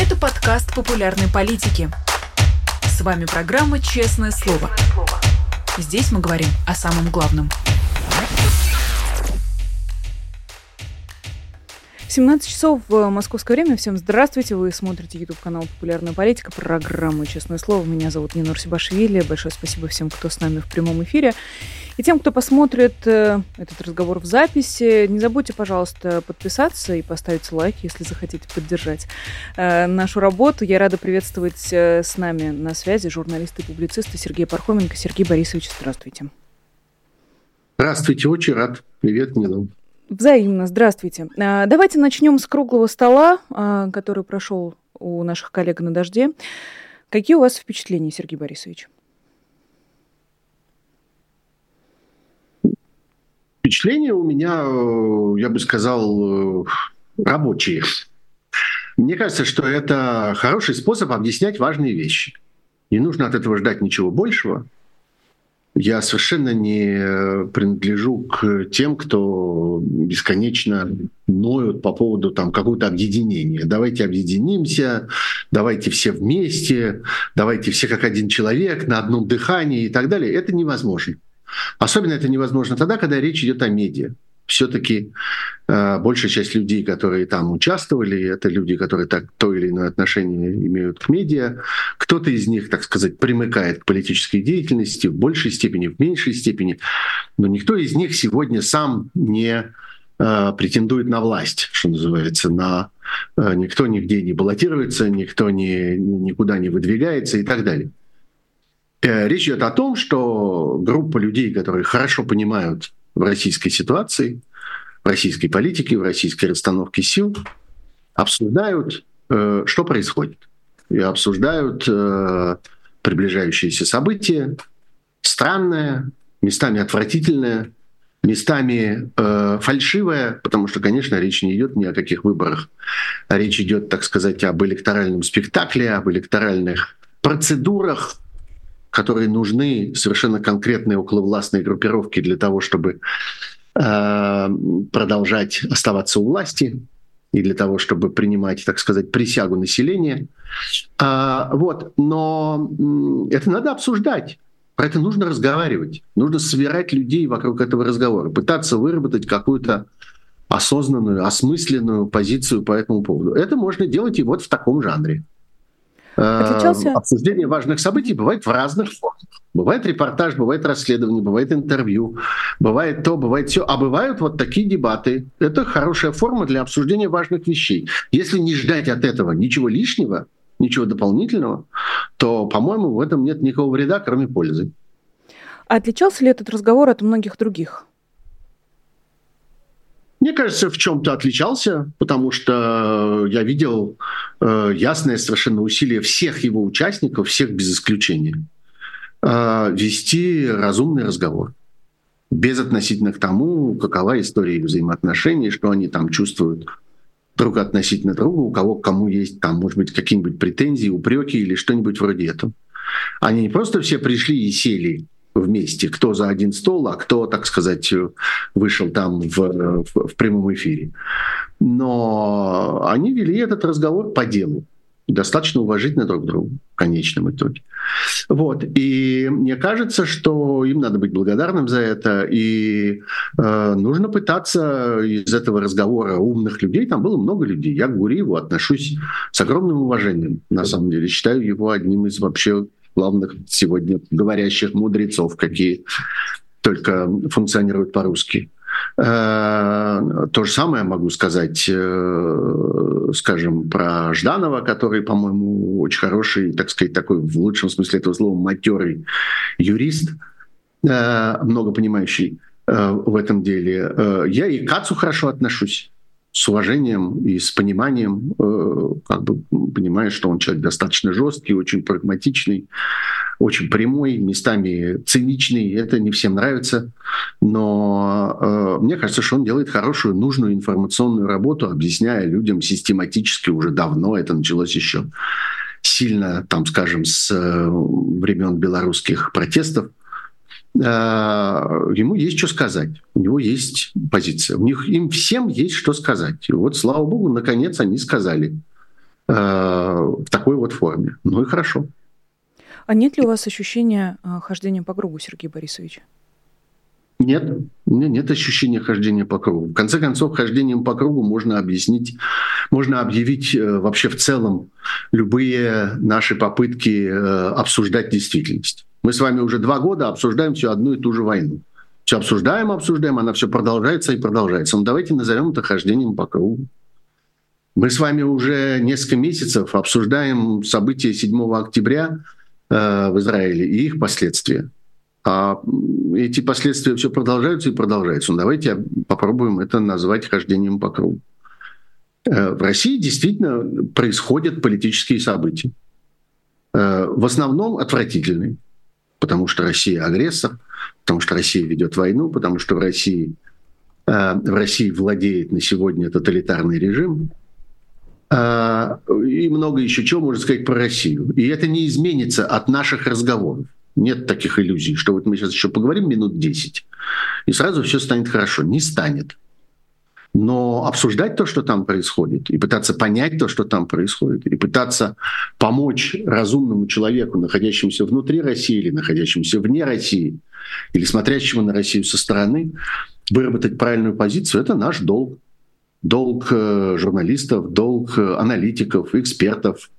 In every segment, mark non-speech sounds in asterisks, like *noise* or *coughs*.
Это подкаст популярной политики. С вами программа «Честное слово». Здесь мы говорим о самом главном. 17 часов в московское время. Всем здравствуйте. Вы смотрите YouTube канал «Популярная политика», программу «Честное слово». Меня зовут Нина Урсибашвили. Большое спасибо всем, кто с нами в прямом эфире. И тем, кто посмотрит э, этот разговор в записи, не забудьте, пожалуйста, подписаться и поставить лайк, если захотите поддержать э, нашу работу. Я рада приветствовать э, с нами на связи журналиста и публициста Сергея Пархоменко. Сергей Борисович, здравствуйте. Здравствуйте, очень рад. Привет, Нина. Взаимно, здравствуйте. Давайте начнем с круглого стола, который прошел у наших коллег на дожде. Какие у вас впечатления, Сергей Борисович? Впечатления у меня, э, я бы сказал, э, рабочие. Мне кажется, что это хороший способ объяснять важные вещи. Не нужно от этого ждать ничего большего. Я совершенно не принадлежу к тем, кто бесконечно ноют по поводу там какого-то объединения. Давайте объединимся, давайте все вместе, давайте все как один человек на одном дыхании и так далее. Это невозможно. Особенно это невозможно тогда, когда речь идет о медиа все-таки э, большая часть людей, которые там участвовали, это люди, которые так то или иное отношение имеют к медиа. Кто-то из них, так сказать, примыкает к политической деятельности в большей степени, в меньшей степени, но никто из них сегодня сам не э, претендует на власть, что называется, на э, никто нигде не баллотируется, никто не, никуда не выдвигается и так далее. Э, речь идет о том, что группа людей, которые хорошо понимают в российской ситуации, в российской политике, в российской расстановке сил, обсуждают, э, что происходит. И обсуждают э, приближающиеся события, странное, местами отвратительное, местами э, фальшивое, потому что, конечно, речь не идет ни о каких выборах, речь идет, так сказать, об электоральном спектакле, об электоральных процедурах, которые нужны совершенно конкретные околовластные группировки для того, чтобы э, продолжать оставаться у власти и для того, чтобы принимать, так сказать, присягу населения. А, вот, но это надо обсуждать. Про это нужно разговаривать. Нужно собирать людей вокруг этого разговора, пытаться выработать какую-то осознанную, осмысленную позицию по этому поводу. Это можно делать и вот в таком жанре. Отличался... Эм, обсуждение важных событий бывает в разных формах. Бывает репортаж, бывает расследование, бывает интервью, бывает то, бывает все. А бывают вот такие дебаты. Это хорошая форма для обсуждения важных вещей. Если не ждать от этого ничего лишнего, ничего дополнительного, то, по-моему, в этом нет никакого вреда, кроме пользы. А отличался ли этот разговор от многих других? Мне кажется, в чем-то отличался, потому что я видел э, ясное совершенно усилие всех его участников, всех без исключения, э, вести разумный разговор без относительно к тому, какова история их взаимоотношений, что они там чувствуют друг относительно друга, у кого к кому есть там, может быть, какие-нибудь претензии, упреки или что-нибудь вроде этого. Они не просто все пришли и сели вместе, кто за один стол, а кто, так сказать, вышел там в, в, в прямом эфире. Но они вели этот разговор по делу достаточно уважительно друг к другу в конечном итоге. Вот. И мне кажется, что им надо быть благодарным за это, и э, нужно пытаться из этого разговора умных людей, там было много людей, я к Гуриеву отношусь с огромным уважением, на самом деле, считаю его одним из вообще главных сегодня говорящих мудрецов, какие только функционируют по-русски. Э, то же самое могу сказать, э, скажем, про Жданова, который, по-моему, очень хороший, так сказать, такой в лучшем смысле этого слова матерый юрист, э, много понимающий в этом деле. Я и к Кацу хорошо отношусь с уважением и с пониманием, э, как бы понимая, что он человек достаточно жесткий, очень прагматичный, очень прямой, местами циничный. Это не всем нравится, но э, мне кажется, что он делает хорошую, нужную информационную работу, объясняя людям систематически уже давно, это началось еще сильно, там, скажем, с э, времен белорусских протестов, ему есть что сказать, у него есть позиция, у них им всем есть что сказать. И вот, слава богу, наконец они сказали в такой вот форме. Ну и хорошо. А нет ли у вас ощущения хождения по кругу, Сергей Борисович? Нет, у меня нет ощущения хождения по кругу. В конце концов, хождением по кругу можно объяснить, можно объявить э, вообще в целом любые наши попытки э, обсуждать действительность. Мы с вами уже два года обсуждаем всю одну и ту же войну. Все обсуждаем, обсуждаем, она все продолжается и продолжается. Но давайте назовем это хождением по кругу. Мы с вами уже несколько месяцев обсуждаем события 7 октября э, в Израиле и их последствия. А эти последствия все продолжаются и продолжаются. Ну, давайте попробуем это назвать хождением по кругу. Э, в России действительно происходят политические события. Э, в основном отвратительные, потому что Россия агрессор, потому что Россия ведет войну, потому что в России, э, в России владеет на сегодня тоталитарный режим, и много еще чего можно сказать про Россию. И это не изменится от наших разговоров. Нет таких иллюзий, что вот мы сейчас еще поговорим минут 10, и сразу все станет хорошо. Не станет. Но обсуждать то, что там происходит, и пытаться понять то, что там происходит, и пытаться помочь разумному человеку, находящемуся внутри России или находящемуся вне России, или смотрящему на Россию со стороны, выработать правильную позицию, это наш долг. Долг э, журналистов, долг э, аналитиков, экспертов,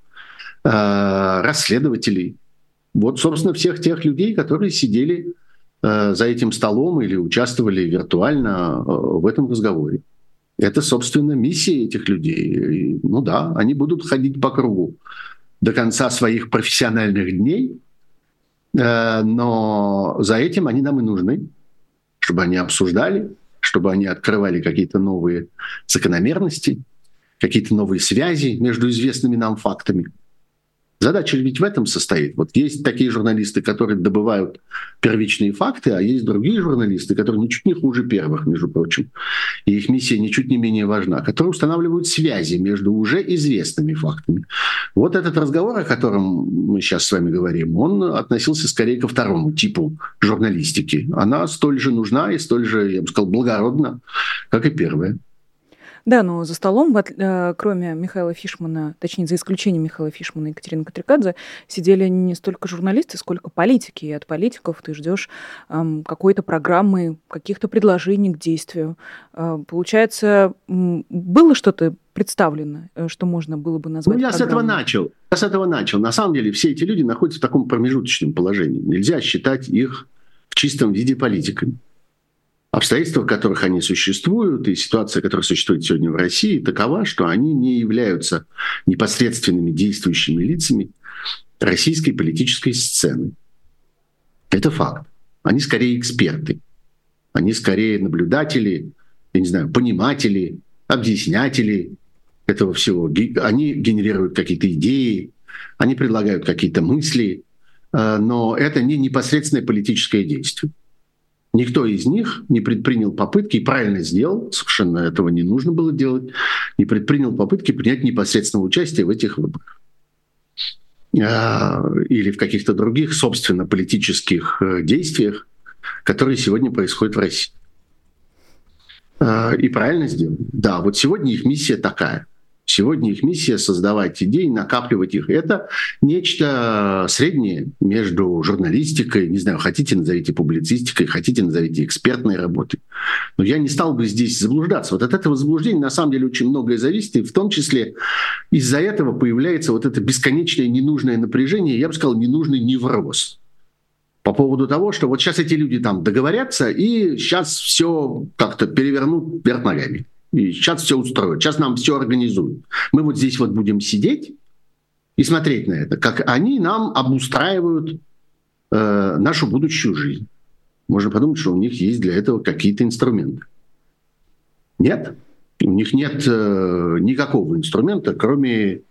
э, расследователей – вот, собственно, всех тех людей, которые сидели за этим столом или участвовали виртуально в этом разговоре. Это, собственно, миссия этих людей. И, ну да, они будут ходить по кругу до конца своих профессиональных дней, э, но за этим они нам и нужны, чтобы они обсуждали, чтобы они открывали какие-то новые закономерности, какие-то новые связи между известными нам фактами – Задача ведь в этом состоит. Вот есть такие журналисты, которые добывают первичные факты, а есть другие журналисты, которые ничуть не хуже первых, между прочим. И их миссия ничуть не менее важна, которые устанавливают связи между уже известными фактами. Вот этот разговор, о котором мы сейчас с вами говорим, он относился скорее ко второму типу журналистики. Она столь же нужна и столь же, я бы сказал, благородна, как и первая. Да, но за столом, э, кроме Михаила Фишмана, точнее, за исключением Михаила Фишмана и Екатерины Катрикадзе, сидели не столько журналисты, сколько политики. И от политиков ты ждешь эм, какой-то программы, каких-то предложений к действию. Э, получается, было что-то представлено, э, что можно было бы назвать Ну, я программой? с этого начал. Я с этого начал. На самом деле все эти люди находятся в таком промежуточном положении. Нельзя считать их в чистом виде политиками обстоятельства, в которых они существуют, и ситуация, которая существует сегодня в России, такова, что они не являются непосредственными действующими лицами российской политической сцены. Это факт. Они скорее эксперты. Они скорее наблюдатели, я не знаю, пониматели, объяснятели этого всего. Они генерируют какие-то идеи, они предлагают какие-то мысли, э, но это не непосредственное политическое действие. Никто из них не предпринял попытки, и правильно сделал, совершенно этого не нужно было делать, не предпринял попытки принять непосредственное участие в этих выборах а, или в каких-то других, собственно, политических э, действиях, которые сегодня происходят в России. А, и правильно сделал. Да, вот сегодня их миссия такая. Сегодня их миссия создавать идеи, накапливать их. Это нечто среднее между журналистикой, не знаю, хотите назовите публицистикой, хотите назовите экспертной работой. Но я не стал бы здесь заблуждаться. Вот от этого заблуждения на самом деле очень многое зависит, и в том числе из-за этого появляется вот это бесконечное ненужное напряжение, я бы сказал, ненужный невроз по поводу того, что вот сейчас эти люди там договорятся, и сейчас все как-то перевернут вверх ногами. И сейчас все устроят, сейчас нам все организуют. Мы вот здесь вот будем сидеть и смотреть на это, как они нам обустраивают э, нашу будущую жизнь. Можно подумать, что у них есть для этого какие-то инструменты. Нет, у них нет э, никакого инструмента, кроме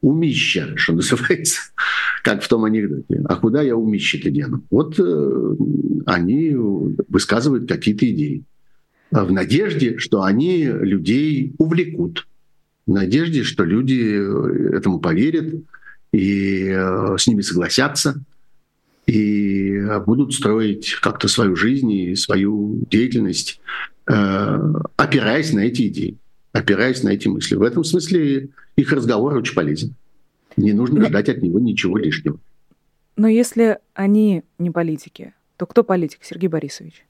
умища, что называется, *laughs* как в том анекдоте. А куда я умище-то дену? Вот э, они высказывают какие-то идеи в надежде, что они людей увлекут, в надежде, что люди э, этому поверят и э, с ними согласятся и э, будут строить как-то свою жизнь и свою деятельность, опираясь на эти идеи. опираясь на эти мысли. В этом смысле их разговор очень полезен. Не нужно ждать от него ничего лишнего. Но если они не политики, то кто политик, Сергей Борисович?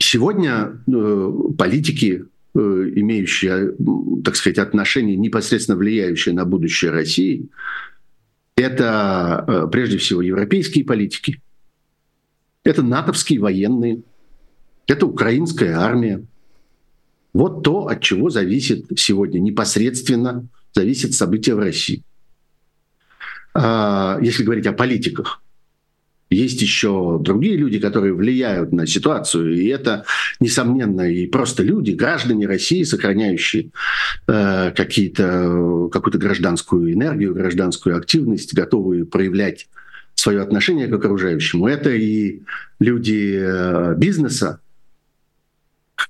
Сегодня э, политики, э, имеющие, так сказать, отношения, непосредственно влияющие на будущее России, это э, прежде всего европейские политики, это натовские военные, это украинская армия. Вот то, от чего зависит сегодня непосредственно зависит события в России. А, если говорить о политиках, есть еще другие люди, которые влияют на ситуацию, и это, несомненно, и просто люди, граждане России, сохраняющие э, какие-то, какую-то гражданскую энергию, гражданскую активность, готовые проявлять свое отношение к окружающему. Это и люди э, бизнеса,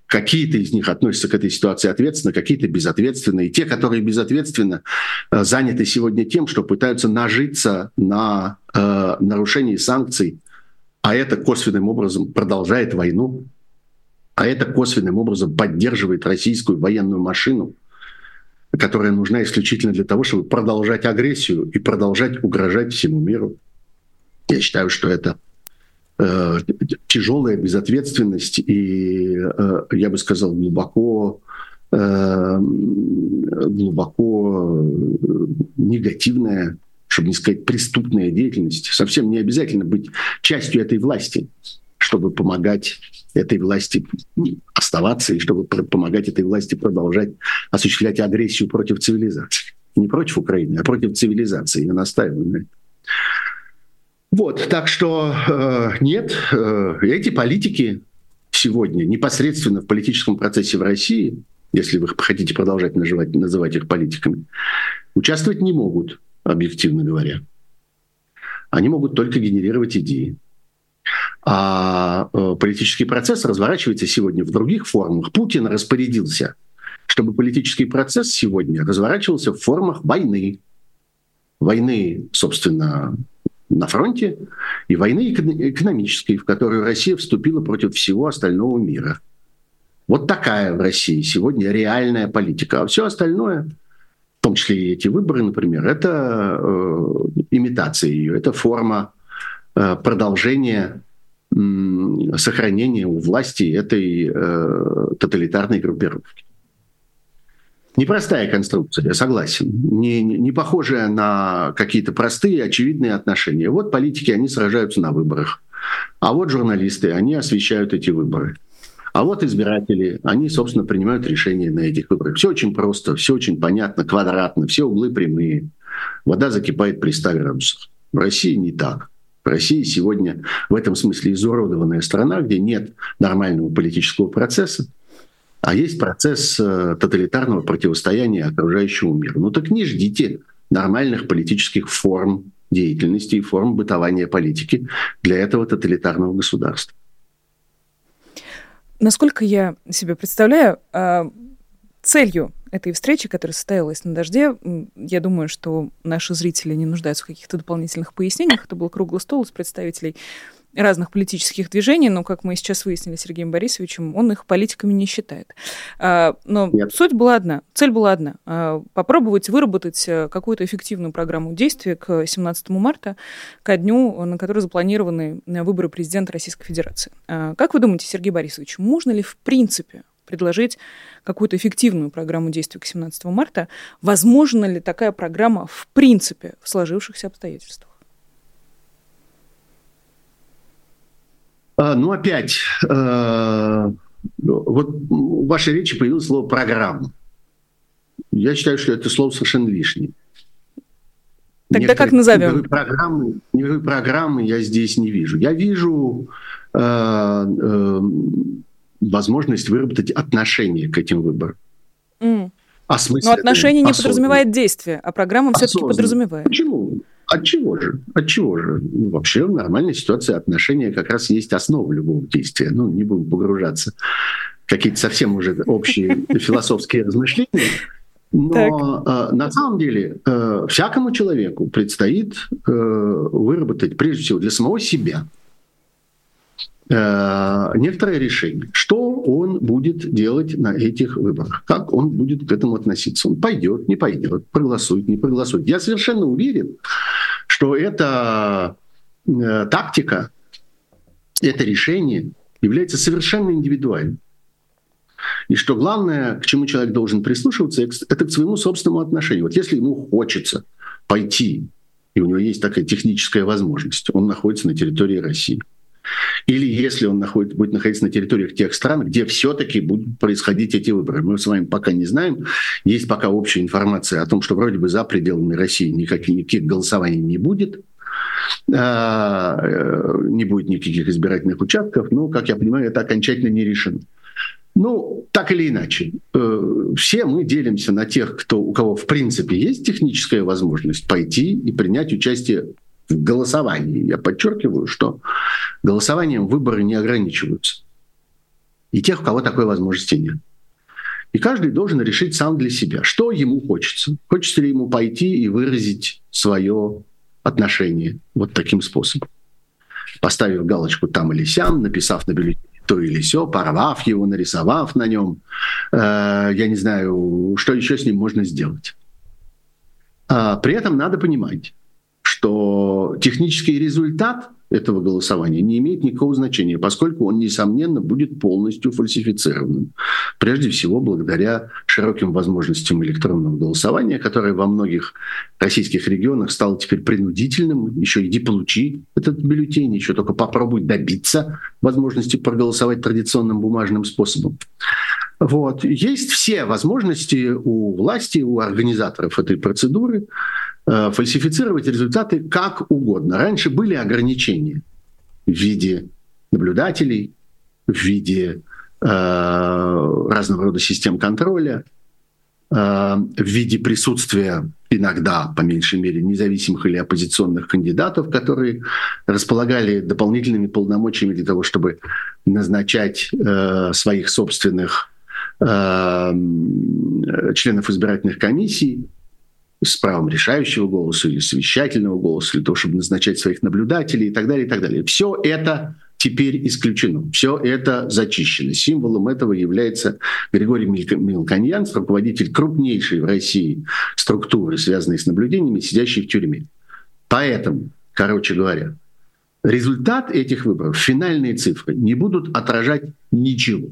Какие-то из них относятся к этой ситуации ответственно, какие-то безответственно. И те, которые безответственно э, заняты сегодня тем, что пытаются нажиться на э, нарушении санкций, а это косвенным образом продолжает войну, а это косвенным образом поддерживает российскую военную машину, которая нужна исключительно для того, чтобы продолжать агрессию и продолжать угрожать всему миру. Я считаю, что это э, тяжелая безответственность и, э, я бы сказал, глубоко э, глубоко негативная, чтобы не сказать преступная деятельность. Совсем не обязательно быть частью этой власти, чтобы помогать этой власти оставаться и чтобы помогать этой власти продолжать осуществлять агрессию против цивилизации. Не против Украины, а против цивилизации. Я настаиваю на этом. Вот, так что э, нет, э, эти политики сегодня непосредственно в политическом процессе в России, если вы хотите продолжать называть, называть их политиками, участвовать не могут, объективно говоря. Они могут только генерировать идеи. А э, политический процесс разворачивается сегодня в других формах. Путин распорядился, чтобы политический процесс сегодня разворачивался в формах войны. Войны, собственно, на фронте и войны экономической, в которую Россия вступила против всего остального мира. Вот такая в России сегодня реальная политика. А все остальное, в том числе и эти выборы, например, это э, имитация ее, это форма э, продолжения э, сохранения у власти этой э, тоталитарной группировки. Непростая конструкция, я согласен. Не, не похожая на какие-то простые, очевидные отношения. Вот политики, они сражаются на выборах. А вот журналисты, они освещают эти выборы. А вот избиратели, они, собственно, принимают решения на этих выборах. Все очень просто, все очень понятно, квадратно, все углы прямые. Вода закипает при 100 градусах. В России не так. В России сегодня в этом смысле изуродованная страна, где нет нормального политического процесса, а есть процесс э, тоталитарного противостояния окружающему миру. Ну так не ждите нормальных политических форм деятельности и форм бытования политики для этого тоталитарного государства. Насколько я себе представляю, а, целью этой встречи, которая состоялась на дожде, я думаю, что наши зрители не нуждаются в каких-то дополнительных пояснениях. Это был круглый стол из представителей разных политических движений, но, как мы сейчас выяснили с Сергеем Борисовичем, он их политиками не считает. А, но Нет. суть была одна, цель была одна а, – попробовать выработать э, какую-то эффективную программу действий к 17 марта, ко дню, на который запланированы э, выборы президента Российской Федерации. А, как вы думаете, Сергей Борисович, можно ли в принципе предложить какую-то эффективную программу действий к 17 марта? Возможно ли такая программа в принципе в сложившихся обстоятельствах? Ну, опять, э, вот в вашей речи появилось слово «программа». Я считаю, что это слово совершенно лишнее. Тогда Некоторые, как назовем? Никакой программы, никакой программы я здесь не вижу. Я вижу э, э, возможность выработать отношение к этим выборам. Mm. Но отношение не подразумевает действия, а программа все-таки подразумевает. Почему? От чего же? От чего же? Ну, вообще в нормальной ситуации отношения как раз есть основа любого действия. Ну, не будем погружаться в какие-то совсем уже общие *laughs* философские размышления. Но э, на самом деле э, всякому человеку предстоит э, выработать, прежде всего, для самого себя э, некоторое решение, что будет делать на этих выборах, как он будет к этому относиться. Он пойдет, не пойдет, проголосует, не проголосует. Я совершенно уверен, что эта э, тактика, это решение является совершенно индивидуальным. И что главное, к чему человек должен прислушиваться, это к своему собственному отношению. Вот если ему хочется пойти, и у него есть такая техническая возможность, он находится на территории России – или если он находит, будет находиться на территориях тех стран, где все-таки будут происходить эти выборы. Мы с вами пока не знаем. Есть пока общая информация о том, что вроде бы за пределами России никаких, никаких голосований не будет а, э, не будет никаких избирательных участков, но, как я понимаю, это окончательно не решено. Ну, так или иначе, э, все мы делимся на тех, кто, у кого в принципе есть техническая возможность пойти и принять участие голосовании. Я подчеркиваю, что голосованием выборы не ограничиваются. И тех, у кого такой возможности нет. И каждый должен решить сам для себя, что ему хочется. Хочется ли ему пойти и выразить свое отношение вот таким способом. Поставив галочку там или сям, написав на бюллетене то или все, порвав его, нарисовав на нем. Э, я не знаю, что еще с ним можно сделать. А при этом надо понимать, что технический результат этого голосования не имеет никакого значения, поскольку он, несомненно, будет полностью фальсифицированным. Прежде всего, благодаря широким возможностям электронного голосования, которое во многих российских регионах стало теперь принудительным. Еще иди получи этот бюллетень, еще только попробуй добиться возможности проголосовать традиционным бумажным способом. Вот. Есть все возможности у власти, у организаторов этой процедуры Э, фальсифицировать результаты как угодно. Раньше были ограничения в виде наблюдателей, в виде э, разного рода систем контроля, э, в виде присутствия иногда, по меньшей мере, независимых или оппозиционных кандидатов, которые располагали дополнительными полномочиями для того, чтобы назначать э, своих собственных э, членов избирательных комиссий с правом решающего голоса или совещательного голоса, для того, чтобы назначать своих наблюдателей и так далее, и так далее. Все это теперь исключено. Все это зачищено. Символом этого является Григорий Мелконьян, руководитель крупнейшей в России структуры, связанной с наблюдениями, сидящей в тюрьме. Поэтому, короче говоря, результат этих выборов, финальные цифры не будут отражать ничего.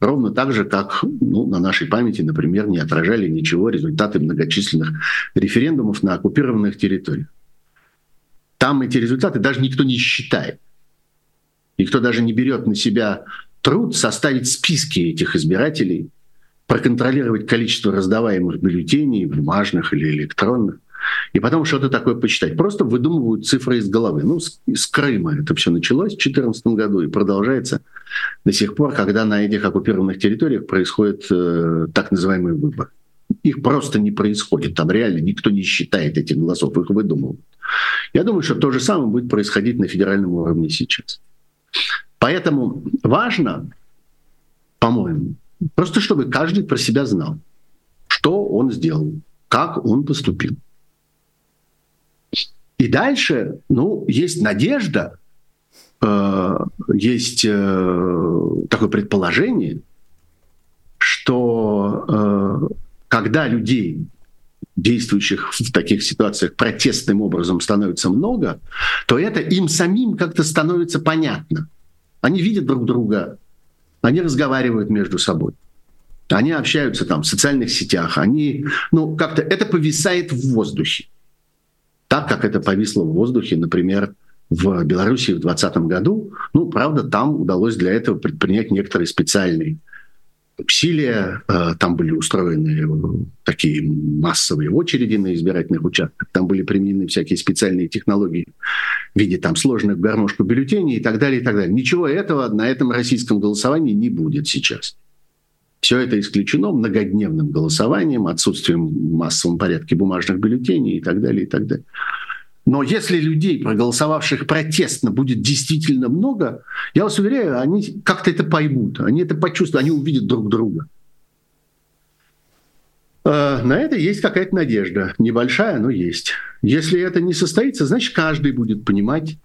Ровно так же, как ну, на нашей памяти, например, не отражали ничего результаты многочисленных референдумов на оккупированных территориях. Там эти результаты даже никто не считает. Никто даже не берет на себя труд составить списки этих избирателей, проконтролировать количество раздаваемых бюллетеней, бумажных или электронных и потом что-то такое почитать. Просто выдумывают цифры из головы. Ну, с, с Крыма это все началось в 2014 году и продолжается до сих пор, когда на этих оккупированных территориях происходит э, так называемый выбор. Их просто не происходит. Там реально никто не считает этих голосов, их выдумывают. Я думаю, что то же самое будет происходить на федеральном уровне сейчас. Поэтому важно, по-моему, просто чтобы каждый про себя знал, что он сделал, как он поступил. И дальше, ну, есть надежда, есть э, такое предположение, что э, когда людей, действующих в таких ситуациях протестным образом становится много, то это им самим как-то становится понятно. Они видят друг друга, они разговаривают между собой. Они общаются там в социальных сетях, они, ну, как-то это повисает в воздухе так, как это повисло в воздухе, например, в Беларуси в 2020 году. Ну, правда, там удалось для этого предпринять некоторые специальные усилия. Э, там были устроены такие массовые очереди на избирательных участках. Там были применены всякие специальные технологии в виде там сложных гармошку бюллетеней и так далее, и так далее. Ничего этого на этом российском голосовании не будет сейчас. Все это исключено многодневным голосованием, отсутствием в массовом порядке бумажных бюллетеней и так далее, и так далее. Но если людей, проголосовавших протестно, будет действительно много, я вас уверяю, они как-то это поймут, они это почувствуют, они увидят друг друга. Э, на это есть какая-то надежда. Небольшая, но есть. Если это не состоится, значит, каждый будет понимать,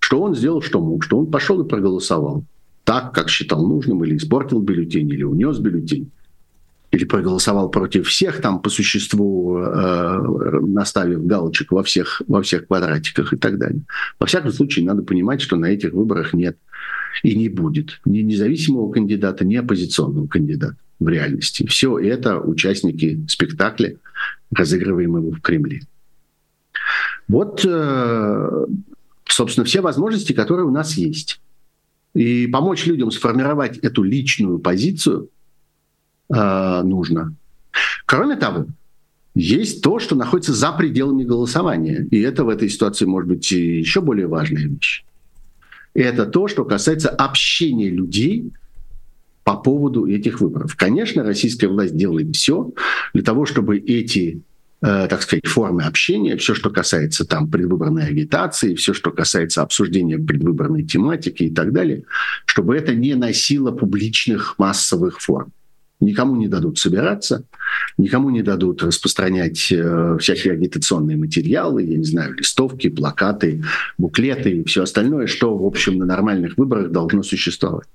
что он сделал, что мог, что он пошел и проголосовал. так, как считал нужным, или испортил бюллетень, или унес бюллетень, или проголосовал против всех, там по существу э, наставив галочек во всех, во всех квадратиках и так далее. Во всяком случае, надо понимать, что на этих выборах нет и не будет ни независимого кандидата, ни оппозиционного кандидата в реальности. Все это участники спектакля, разыгрываемого в Кремле. Вот, э, собственно, все возможности, которые у нас есть. И помочь людям сформировать эту личную позицию э, нужно. Кроме того, есть то, что находится за пределами голосования. И это в этой ситуации может быть еще более важная вещь. Это то, что касается общения людей по поводу этих выборов. Конечно, российская власть делает все для того, чтобы эти Э, так сказать, формы общения, все, что касается там предвыборной агитации, все, что касается обсуждения предвыборной тематики и так далее, чтобы это не носило публичных массовых форм. Никому не дадут собираться, никому не дадут распространять э, всякие агитационные материалы, я не знаю, листовки, плакаты, буклеты и все остальное, что, в общем, на нормальных выборах должно существовать.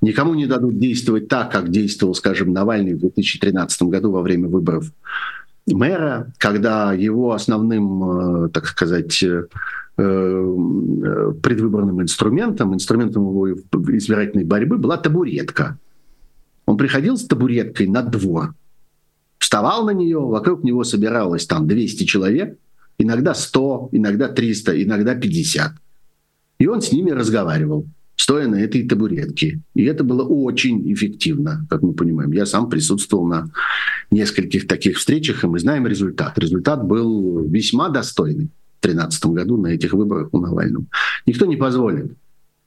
Никому не дадут действовать так, как действовал, скажем, Навальный в 2013 году во время выборов мэра, когда его основным, э, так сказать, э, э, предвыборным инструментом, инструментом его избирательной борьбы была табуретка. Он приходил с табуреткой на двор, вставал на нее, вокруг него собиралось там 200 человек, иногда 100, иногда 300, иногда 50. И он с ними разговаривал стоя на этой табуретке. И это было очень эффективно, как мы понимаем. Я сам присутствовал на нескольких таких встречах, и мы знаем результат. Результат был весьма достойный в 2013 году на этих выборах у Навального. Никто не позволит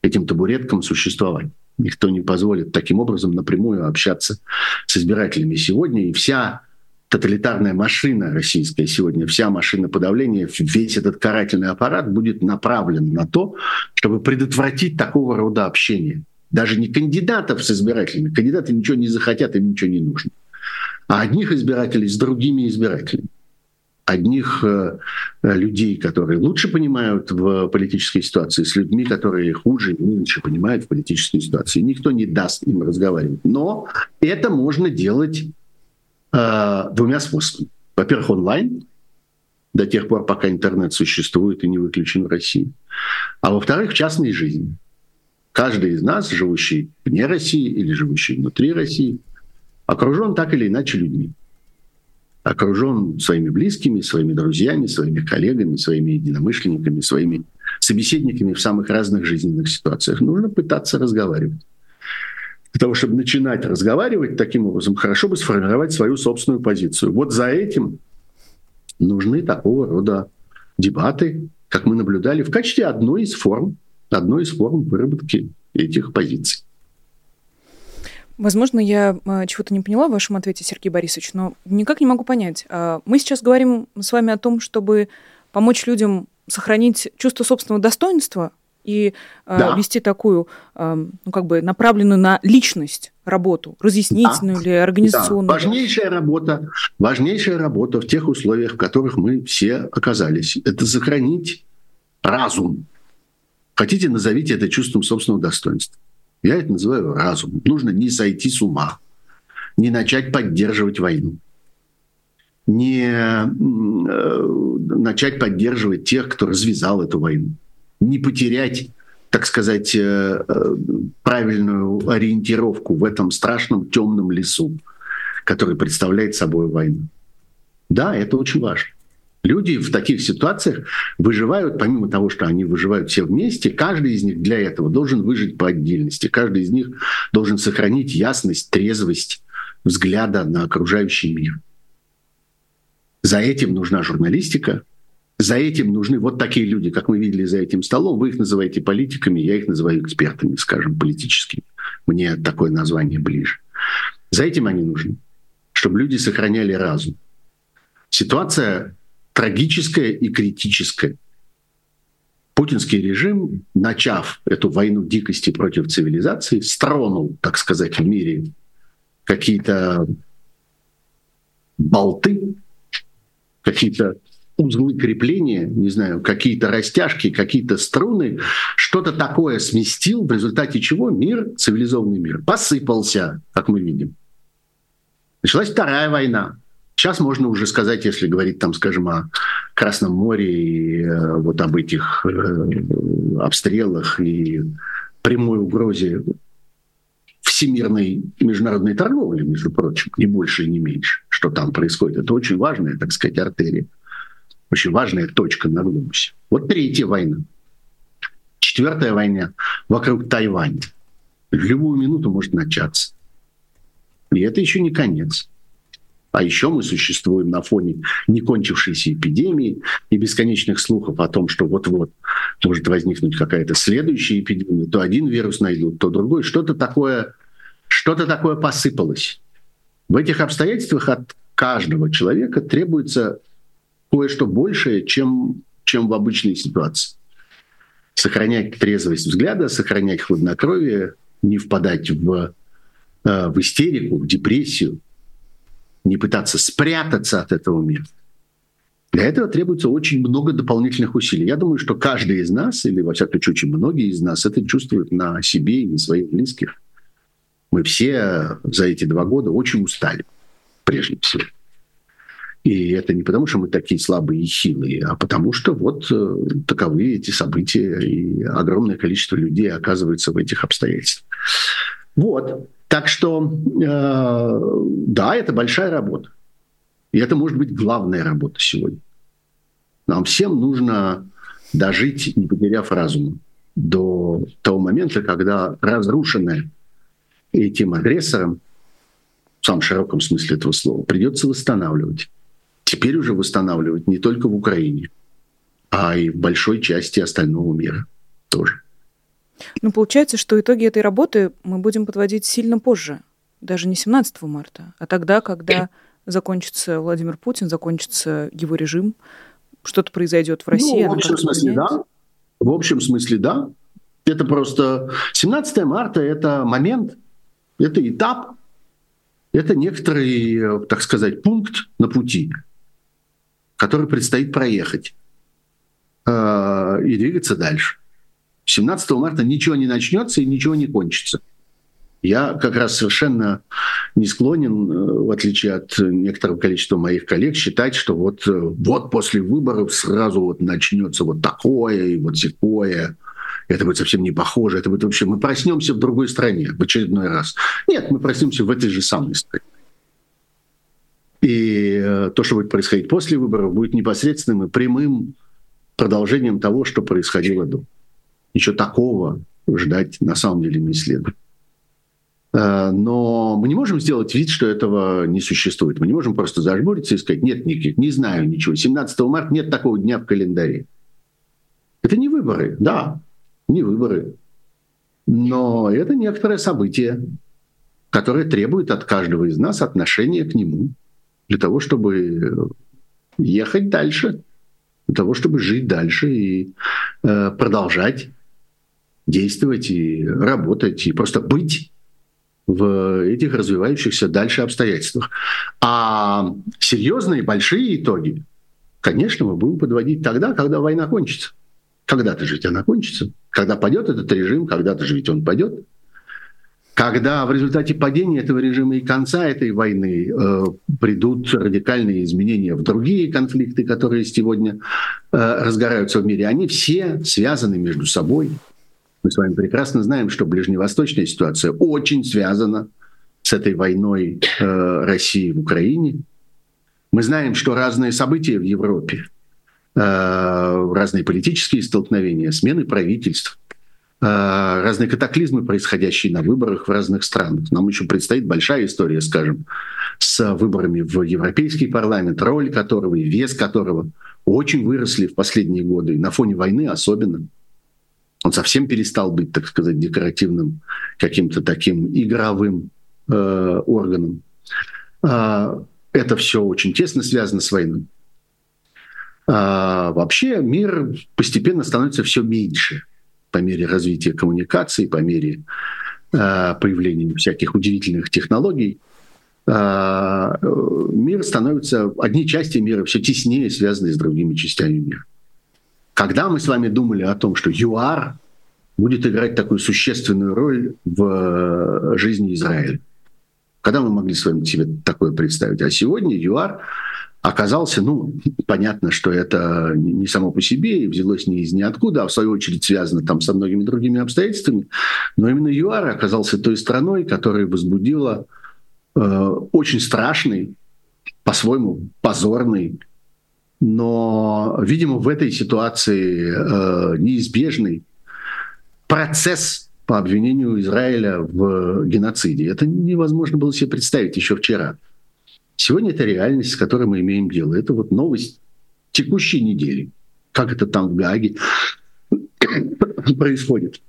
этим табуреткам существовать. Никто не позволит таким образом напрямую общаться с избирателями сегодня. И вся тоталитарная машина российская сегодня, вся машина подавления, весь этот карательный аппарат будет направлен на то, чтобы предотвратить такого рода общение. Даже не кандидатов с избирателями. Кандидаты ничего не захотят, им ничего не нужно. А одних избирателей с другими избирателями. Одних э, людей, которые лучше понимают в политической ситуации, с людьми, которые хуже и меньше понимают в политической ситуации. Никто не даст им разговаривать. Но это можно делать э, двумя способами. Во-первых, онлайн, до тех пор, пока интернет существует и не выключен в России. А во-вторых, в частной жизни. Каждый из нас, живущий вне России или живущий внутри России, окружен так или иначе людьми. Окружен своими близкими, своими друзьями, своими коллегами, своими единомышленниками, своими собеседниками в самых разных жизненных ситуациях. Нужно пытаться разговаривать. Для того, чтобы начинать разговаривать таким образом, хорошо бы сформировать свою собственную позицию. Вот за этим нужны такого рода дебаты, как мы наблюдали, в качестве одной из форм, одной из форм выработки этих позиций. Возможно, я а, чего-то не поняла в вашем ответе, Сергей Борисович, но никак не могу понять. А, мы сейчас говорим с вами о том, чтобы помочь людям сохранить чувство собственного достоинства и э, да. вести такую, э, ну, как бы направленную на личность работу, разъяснительную да. или организационную. Да. Важнейшая работа, важнейшая работа в тех условиях, в которых мы все оказались, это сохранить разум. Хотите, назовите это чувством собственного достоинства. Я это называю разум. Нужно не сойти с ума, не начать поддерживать войну, не э, начать поддерживать тех, кто развязал эту войну не потерять так сказать, э, э, правильную ориентировку в этом страшном темном лесу, который представляет собой войну. Да, это очень важно. Люди в таких ситуациях выживают, помимо того, что они выживают все вместе, каждый из них для этого должен выжить по отдельности. Каждый из них должен сохранить ясность, трезвость взгляда на окружающий мир. За этим нужна журналистика, за этим нужны вот такие люди, как мы видели за этим столом. Вы их называете политиками, я их называю экспертами, скажем, политическими. Мне такое название ближе. За этим они нужны, чтобы люди сохраняли разум. Ситуация трагическая и критическая. Путинский режим, начав эту войну дикости против цивилизации, стронул, так сказать, в мире какие-то болты, какие-то узлы крепления, не знаю, какие-то растяжки, какие-то струны, что что-то такое сместил, в результате чего мир, цивилизованный мир, посыпался, как мы видим. Началась Вторая война. Сейчас можно уже сказать, если говорить, там, скажем, о Красном море и э, вот об этих э, обстрелах и прямой угрозе всемирной международной торговли, между прочим, не больше и не меньше, что там происходит. Это очень важная, так сказать, артерия, очень важная точка на глобусе. Вот третья война. Четвертая война вокруг Тайваня. В любую минуту может начаться. И это еще не конец. А еще мы существуем на фоне некончившейся эпидемии и бесконечных слухов о том, что вот-вот может возникнуть какая-то следующая эпидемия. То один вирус найдут, то другой. Что-то такое, что-то такое посыпалось. В этих обстоятельствах от каждого человека требуется кое-что большее, чем, чем в обычной ситуации. Сохранять трезвость взгляда, сохранять хладнокровие, не впадать в, э, в истерику, в депрессию, не пытаться спрятаться от этого мира. Для этого требуется очень много дополнительных усилий. Я думаю, что каждый из нас, или во всяком случае очень многие из нас, это чувствуют на себе и на своих близких. Мы все за эти два года очень устали, прежде всего. И это не потому, что мы такие слабые и хилые, а потому что вот э, таковы эти события, и огромное количество людей оказывается в этих обстоятельствах. Вот. Так что, э, да, это большая работа. И это может быть главная работа сегодня. Нам всем нужно дожить, не потеряв разума, до того момента, когда разрушенное этим агрессором, в самом широком смысле этого слова, придется восстанавливать. Теперь уже восстанавливать не только в Украине, а и в большой части остального мира тоже. Ну, получается, что итоги этой работы мы будем подводить сильно позже, даже не 17 марта, а тогда, когда *clears throat* закончится Владимир Путин, закончится его режим, что-то произойдет в России. Ну, в общем смысле, да. В общем смысле, да. Это просто 17 марта – это момент, это этап, это некоторый, так сказать, пункт на пути, который предстоит проехать э, и двигаться дальше. 17 марта ничего не начнется и ничего не кончится. Я как раз совершенно не склонен, э, в отличие от некоторого количества моих коллег, считать, что вот, э, вот после выборов сразу вот начнется вот такое и вот такое. Это будет совсем не похоже. Это будет вообще... Мы проснемся в другой стране в очередной раз. Нет, мы проснемся в этой же самой стране. И э, то, что будет происходить после выборов, будет непосредственным и прямым продолжением того, что происходило до ничего такого ждать на самом деле не следует. Э, но мы не можем сделать вид, что этого не существует. Мы не можем просто зажмуриться и сказать, нет никаких, не знаю ничего. 17 марта нет такого дня в календаре. Это не выборы, да, не выборы. Но это некоторое событие, которое требует от каждого из нас отношения к нему для того, чтобы ехать дальше, для того, чтобы жить дальше и э, продолжать действовать и работать, и просто быть в этих развивающихся дальше обстоятельствах. А серьезные большие итоги, конечно, мы будем подводить тогда, когда война кончится. Когда-то же ведь она кончится. Когда падет этот режим, когда-то же ведь он падет. Когда в результате падения этого режима и конца этой войны э, придут радикальные изменения в другие конфликты, которые сегодня э, разгораются в мире, они все связаны между собой. Мы с вами прекрасно знаем, что ближневосточная ситуация очень связана с этой войной э, России в Украине. Мы знаем, что разные события в Европе, э, разные политические столкновения, смены правительств, э, разные катаклизмы, происходящие на выборах в разных странах. Нам еще предстоит большая история, скажем, с выборами в Европейский парламент, роль которого и вес которого очень выросли в последние годы, и на фоне войны особенно. Он совсем перестал быть, так сказать, декоративным каким-то таким игровым э, органом. Э, это все очень тесно связано с войной. А вообще мир постепенно становится все меньше по мере развития коммуникаций, по мере э, появления всяких удивительных технологий. Э, мир становится, одни части мира все теснее связаны с другими частями мира. Когда мы с вами думали о том, что ЮАР будет играть такую существенную роль в жизни Израиля. Когда мы могли с вами себе такое представить? А сегодня ЮАР оказался, ну, понятно, что это не само по себе и взялось не из ниоткуда, а в свою очередь связано там со многими другими обстоятельствами, но именно ЮАР оказался той страной, которая возбудила э, очень страшный, по-своему позорный, но, видимо, в этой ситуации э, неизбежный процесс по обвинению Израиля в геноциде. Это невозможно было себе представить еще вчера. Сегодня это реальность, с которой мы имеем дело. Это вот новость текущей недели. Как это там в Гаге *coughs* происходит.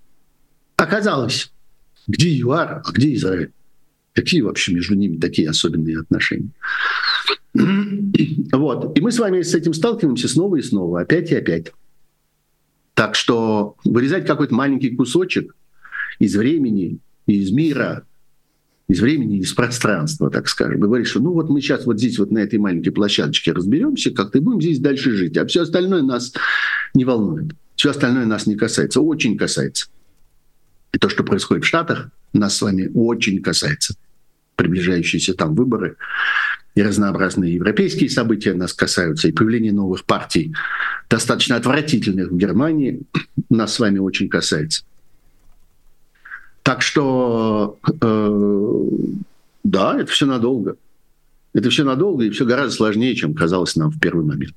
Оказалось, где ЮАР, а где Израиль? Какие вообще между ними такие особенные отношения? Вот. И мы с вами с этим сталкиваемся снова и снова, опять и опять. Так что вырезать какой-то маленький кусочек из времени, из мира, из времени, из пространства, так скажем, и говоришь, что ну вот мы сейчас вот здесь вот на этой маленькой площадочке разберемся как-то будем здесь дальше жить, а все остальное нас не волнует, все остальное нас не касается, очень касается. И то, что происходит в Штатах, нас с вами очень касается. Приближающиеся там выборы и разнообразные европейские события нас касаются, и появление новых партий, достаточно отвратительных в Германии, нас с вами очень касается. Так что, э, да, это все надолго. Это все надолго и все гораздо сложнее, чем казалось нам в первый момент.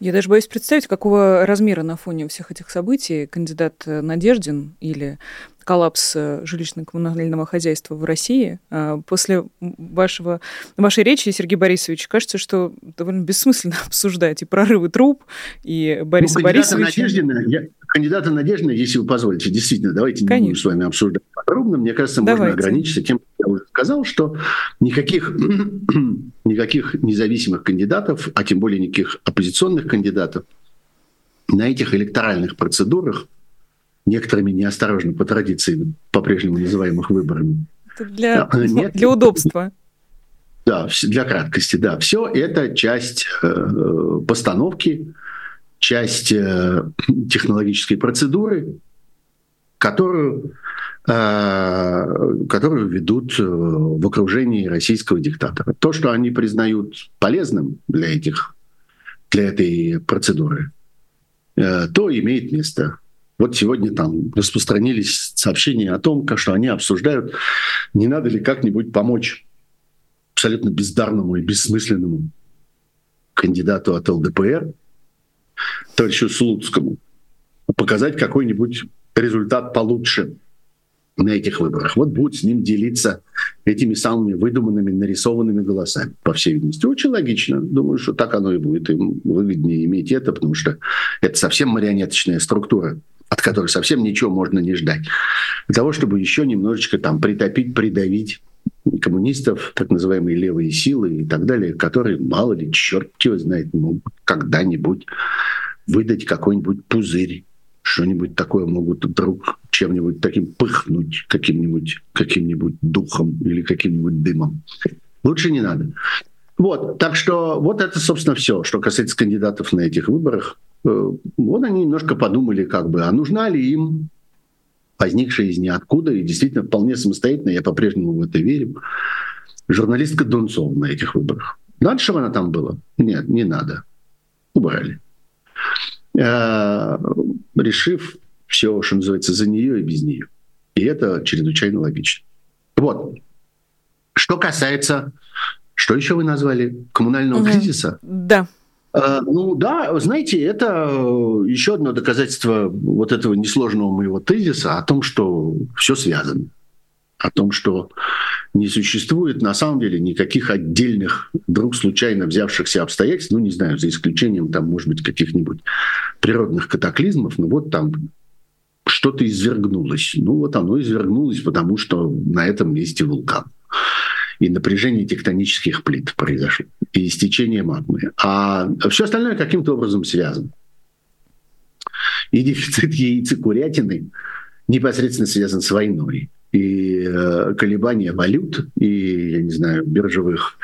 Я даже боюсь представить, какого размера на фоне всех этих событий кандидат Надеждин или коллапс э, жилищно-коммунального хозяйства в России. А, после вашего, вашей речи, Сергей Борисович, кажется, что довольно бессмысленно *laughs* обсуждать и прорывы труб, и Бориса ну, Борисовича. Надеждина, я, кандидата Надеждина, если вы позволите, действительно, давайте Конечно. не будем с вами обсуждать подробно. Мне кажется, давайте. можно ограничиться тем, уже сказал, что никаких, *clears throat* никаких независимых кандидатов, а тем более никаких оппозиционных кандидатов на этих электоральных процедурах некоторыми неосторожно по традиции по-прежнему называемых выборами. Для, Нет, *laughs* для удобства. Да, для краткости, да. Все это часть э, постановки, часть э, *clears throat* технологической процедуры, которую, которую ведут э, в окружении российского диктатора. То, что они признают полезным для, этих, для этой процедуры, э, то имеет место. Вот сегодня там распространились сообщения о том, что они обсуждают, не надо ли как-нибудь помочь абсолютно бездарному и бессмысленному кандидату от ЛДПР, товарищу Слуцкому, показать какой-нибудь результат получше на этих выборах. Вот будет с ним делиться этими самыми выдуманными, нарисованными голосами, по всей видимости. Очень логично. Думаю, что так оно и будет. Им выгоднее иметь это, потому что это совсем марионеточная структура от которой совсем ничего можно не ждать. Для того, чтобы еще немножечко там притопить, придавить коммунистов, так называемые левые силы и так далее, которые, мало ли, черт его знает, могут когда-нибудь выдать какой-нибудь пузырь, что-нибудь такое могут вдруг чем-нибудь таким пыхнуть, каким-нибудь каким духом или каким-нибудь дымом. Лучше не надо. Вот, так что вот это, собственно, все, что касается кандидатов на этих выборах. Э, вот они немножко подумали, как бы, а нужна ли им возникшая из ниоткуда и действительно вполне самостоятельно, я по-прежнему в это верю, журналистка Дунцова на этих выборах. Надо, чтобы она там была? Нет, не надо. Убрали. Э, решив все, что называется, за нее и без нее. И это чрезвычайно логично. Вот. Что касается, что еще вы назвали, коммунального угу. кризиса? Да. Э, ну да, знаете, это еще одно доказательство вот этого несложного моего тезиса о том, что все связано. О том, что не существует на самом деле никаких отдельных, вдруг случайно взявшихся обстоятельств, ну не знаю, за исключением там, может быть, каких-нибудь природных катаклизмов, ну вот там что-то извергнулось. Ну вот оно извергнулось, потому что на этом месте вулкан и напряжение тектонических плит произошло, и истечение магмы. А все остальное каким-то образом связано. И дефицит яиц и курятины непосредственно связан с войной. И э, колебания валют, и, я не знаю, биржевых,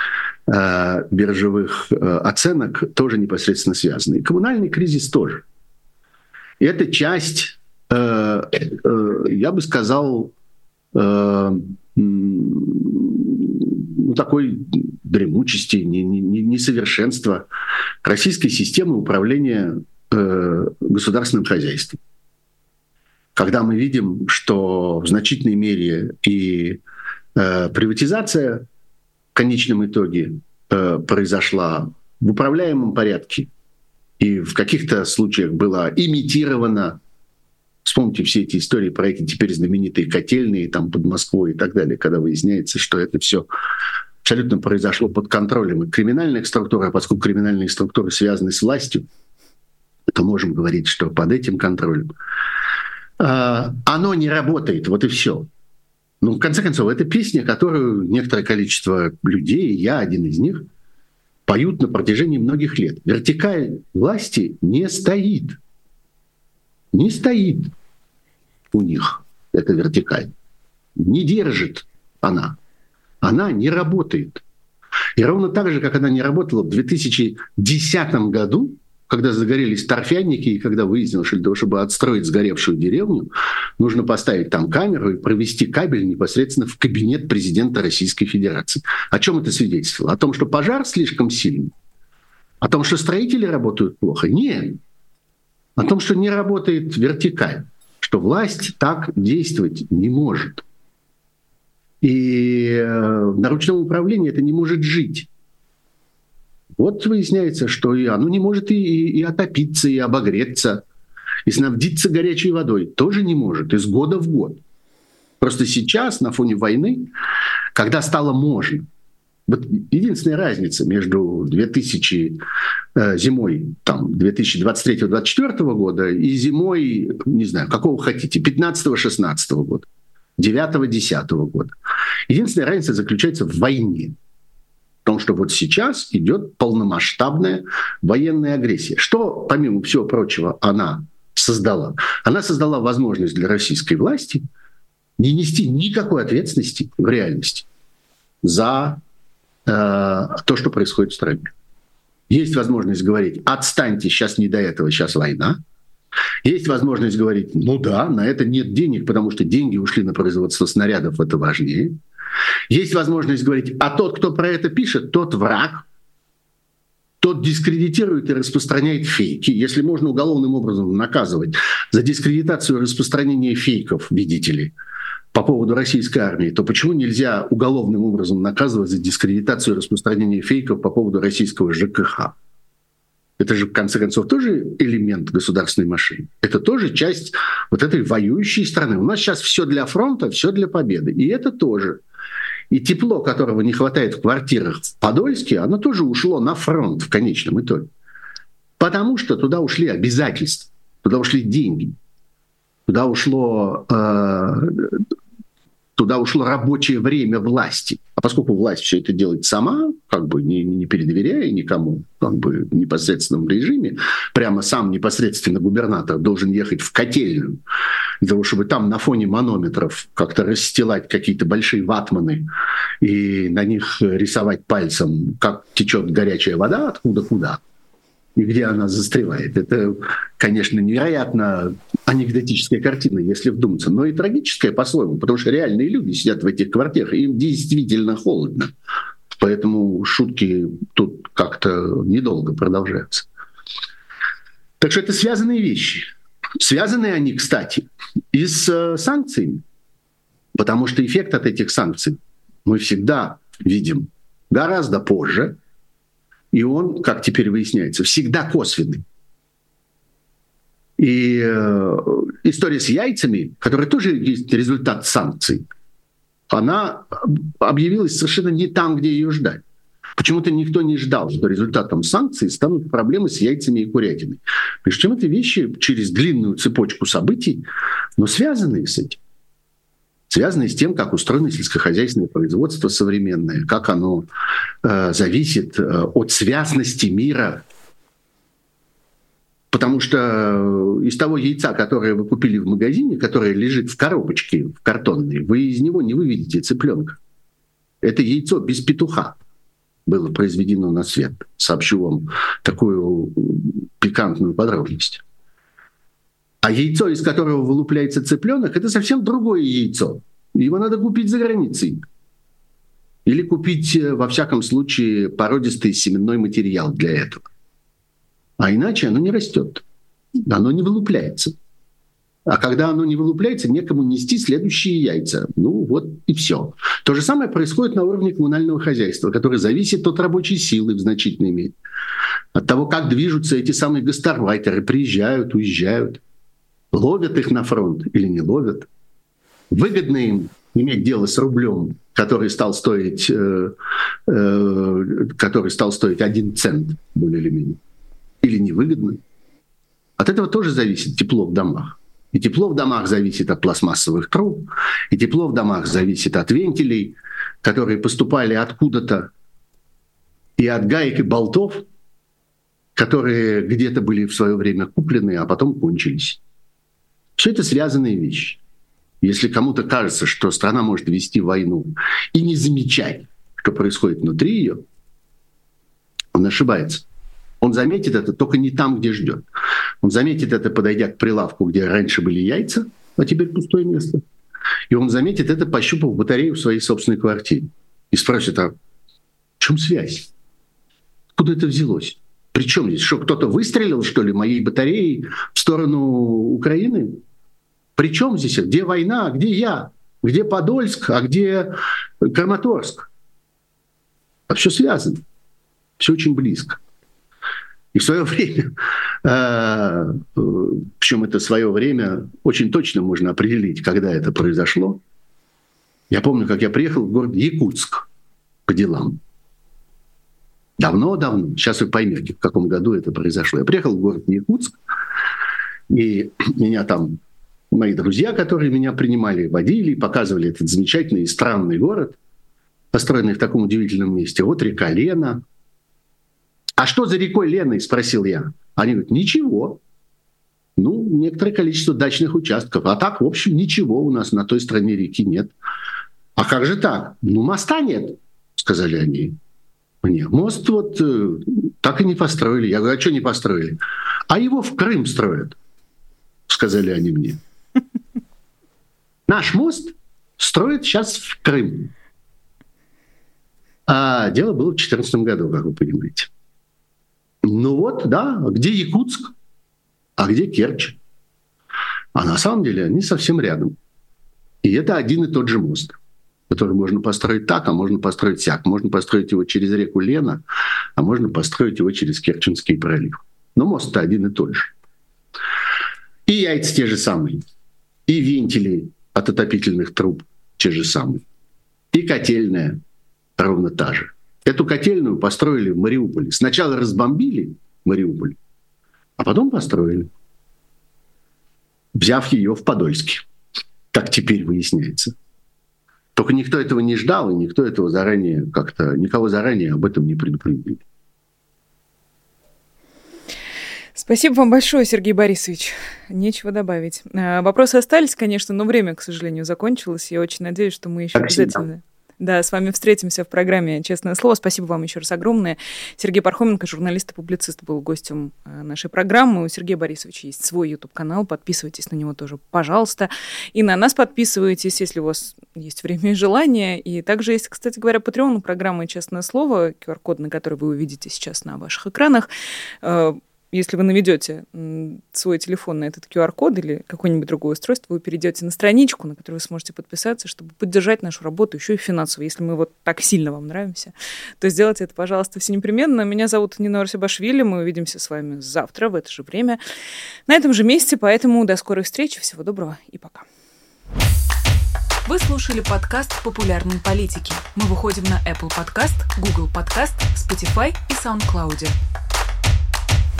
э, биржевых э, оценок тоже непосредственно связаны. И коммунальный кризис тоже. И это часть э, э, я бы сказал, э, ну, такой дремучести, несовершенства российской системы управления э, государственным хозяйством. Когда мы видим, что в значительной мере и э, приватизация в конечном итоге э, произошла в управляемом порядке и в каких-то случаях была имитирована. Вспомните все эти истории про эти теперь знаменитые котельные там под Москвой и так далее, когда выясняется, что это все абсолютно произошло под контролем и криминальных структур, а поскольку криминальные структуры связаны с властью, то можем говорить, что под этим контролем оно не работает, вот и все. Ну, в конце концов, это песня, которую некоторое количество людей, я один из них, поют на протяжении многих лет. Вертикаль власти не стоит. Не стоит у них эта вертикаль. Не держит она она не работает. И ровно так же, как она не работала в 2010 году, когда загорелись торфяники, и когда выяснилось, что для того, чтобы отстроить сгоревшую деревню, нужно поставить там камеру и провести кабель непосредственно в кабинет президента Российской Федерации. О чем это свидетельствовало? О том, что пожар слишком сильный? О том, что строители работают плохо? Нет. О том, что не работает вертикаль, что власть так действовать не может. И э, на ручном управлении это не может жить. Вот выясняется, что и оно не может и, и отопиться, и обогреться, и снабдиться горячей водой. Тоже не может, из года в год. Просто сейчас, на фоне войны, когда стало можно, вот единственная разница между 2000 э, зимой там 2023-2024 года и зимой, не знаю, какого хотите, 15-16 года. 9-10 года. Единственная разница заключается в войне. Том, что вот сейчас идет полномасштабная военная агрессия. Что, помимо всего прочего, она создала? Она создала возможность для российской власти не нести никакой ответственности в реальности за э, то, что происходит в стране. Есть возможность говорить, отстаньте, сейчас не до этого, сейчас война. Есть возможность говорить, ну да, на это нет денег, потому что деньги ушли на производство снарядов, это важнее. Есть возможность говорить, а тот, кто про это пишет, тот враг, тот дискредитирует и распространяет фейки. Если можно уголовным образом наказывать за дискредитацию и распространение фейков, видите ли, по поводу российской армии, то почему нельзя уголовным образом наказывать за дискредитацию и распространение фейков по поводу российского ЖКХ? Это же, в конце концов, тоже элемент государственной машины. Это тоже часть вот этой воюющей страны. У нас сейчас все для фронта, все для победы. И это тоже. И тепло, которого не хватает в квартирах в Подольске, оно тоже ушло на фронт в конечном итоге. Потому что туда ушли обязательства, туда ушли деньги, туда ушло э, туда ушло рабочее время власти. А поскольку власть все это делает сама, как бы не, не передоверяя никому, как бы в непосредственном режиме, прямо сам непосредственно губернатор должен ехать в котельную, для того, чтобы там на фоне манометров как-то расстилать какие-то большие ватманы и на них рисовать пальцем, как течет горячая вода, откуда куда и где она застревает. Это, конечно, невероятно анекдотическая картина, если вдуматься, но и трагическая по-своему, потому что реальные люди сидят в этих квартирах, и им действительно холодно. Поэтому шутки тут как-то недолго продолжаются. Так что это связанные вещи. Связаны они, кстати, и с э, санкциями, потому что эффект от этих санкций мы всегда видим гораздо позже, и он, как теперь выясняется, всегда косвенный. И э, история с яйцами, которая тоже есть результат санкций, она объявилась совершенно не там, где ее ждать. Почему-то никто не ждал, что результатом санкций станут проблемы с яйцами и курятиной. Причем это вещи через длинную цепочку событий, но связанные с этим связанные с тем, как устроено сельскохозяйственное производство современное, как оно э, зависит э, от связности мира. Потому что э, из того яйца, которое вы купили в магазине, которое лежит в коробочке в картонной, вы из него не выведете цыпленка. Это яйцо без петуха было произведено на свет. Сообщу вам такую пикантную подробность. А яйцо, из которого вылупляется цыпленок, это совсем другое яйцо. Его надо купить за границей. Или купить, э, во всяком случае, породистый семенной материал для этого. А иначе оно не растет. Оно не вылупляется. А когда оно не вылупляется, некому нести следующие яйца. Ну вот и все. То же самое происходит на уровне коммунального хозяйства, которое зависит от рабочей силы в значительной мере. От того, как движутся эти самые гастарбайтеры, приезжают, уезжают, ловят их на фронт или не ловят. Выгодно им иметь дело с рублем, который стал стоить, э, э, который стал стоить один цент, более или менее, или невыгодно. От этого тоже зависит тепло в домах. И тепло в домах зависит от пластмассовых труб, и тепло в домах зависит от вентилей, которые поступали откуда-то, и от гаек и болтов, которые где-то были в свое время куплены, а потом кончились. Все это связанные вещи. Если кому-то кажется, что страна может вести войну и не замечать, что происходит внутри ее, он ошибается. Он заметит это только не там, где ждет. Он заметит это, подойдя к прилавку, где раньше были яйца, а теперь пустое место. И он заметит это, пощупав батарею в своей собственной квартире. И спросит, а в чем связь? Куда это взялось? Причем здесь? Что, кто-то выстрелил, что ли, моей батареей в сторону Украины? Причем здесь? Где война? Где я? Где Подольск? А где Краматорск? А все связано. Все очень близко. И в свое *laughs* время, э, причем это свое время очень точно можно определить, когда это произошло. Я помню, как я приехал в город Якутск по делам. Давно-давно. Сейчас вы поймете, в каком году это произошло. Я приехал в город Якутск, и меня там мои друзья, которые меня принимали, водили, показывали этот замечательный и странный город, построенный в таком удивительном месте. Вот река Лена – а что за рекой Леной, спросил я. Они говорят, ничего. Ну, некоторое количество дачных участков. А так, в общем, ничего у нас на той стороне реки нет. А как же так? Ну, моста нет, сказали они мне. Мост вот э, так и не построили. Я говорю, а что не построили? А его в Крым строят, сказали они мне. Наш мост строят сейчас в Крым. А дело было в 2014 году, как вы понимаете. Ну вот, да, где Якутск, а где Керчь? А на самом деле они совсем рядом. И это один и тот же мост, который можно построить так, а можно построить сяк. Можно построить его через реку Лена, а можно построить его через Керченский пролив. Но мост-то один и тот же. И яйца те же самые. И вентили от отопительных труб те же самые. И котельная ровно та же. Эту котельную построили в Мариуполе. Сначала разбомбили Мариуполь, а потом построили, взяв ее в Подольске, как теперь выясняется. Только никто этого не ждал, и никто этого заранее как-то, никого заранее об этом не предупредил. Спасибо вам большое, Сергей Борисович. Нечего добавить. А, вопросы остались, конечно, но время, к сожалению, закончилось. Я очень надеюсь, что мы еще Спасибо. обязательно да, с вами встретимся в программе «Честное слово». Спасибо вам еще раз огромное. Сергей Пархоменко, журналист и публицист, был гостем э, нашей программы. У Сергея Борисовича есть свой YouTube-канал. Подписывайтесь на него тоже, пожалуйста. И на нас подписывайтесь, если у вас есть время и желание. И также есть, кстати говоря, Patreon программы «Честное слово», QR-код, на который вы увидите сейчас на ваших экранах э, если вы наведете свой телефон на этот QR-код или какое-нибудь другое устройство, вы перейдете на страничку, на которую вы сможете подписаться, чтобы поддержать нашу работу еще и финансово. Если мы вот так сильно вам нравимся, то сделайте это, пожалуйста, все непременно. Меня зовут Нина Арсибашвили. Мы увидимся с вами завтра в это же время на этом же месте. Поэтому до скорой встречи. Всего доброго и пока. Вы слушали подкаст «Популярные политики». Мы выходим на Apple Podcast, Google Podcast, Spotify и SoundCloud.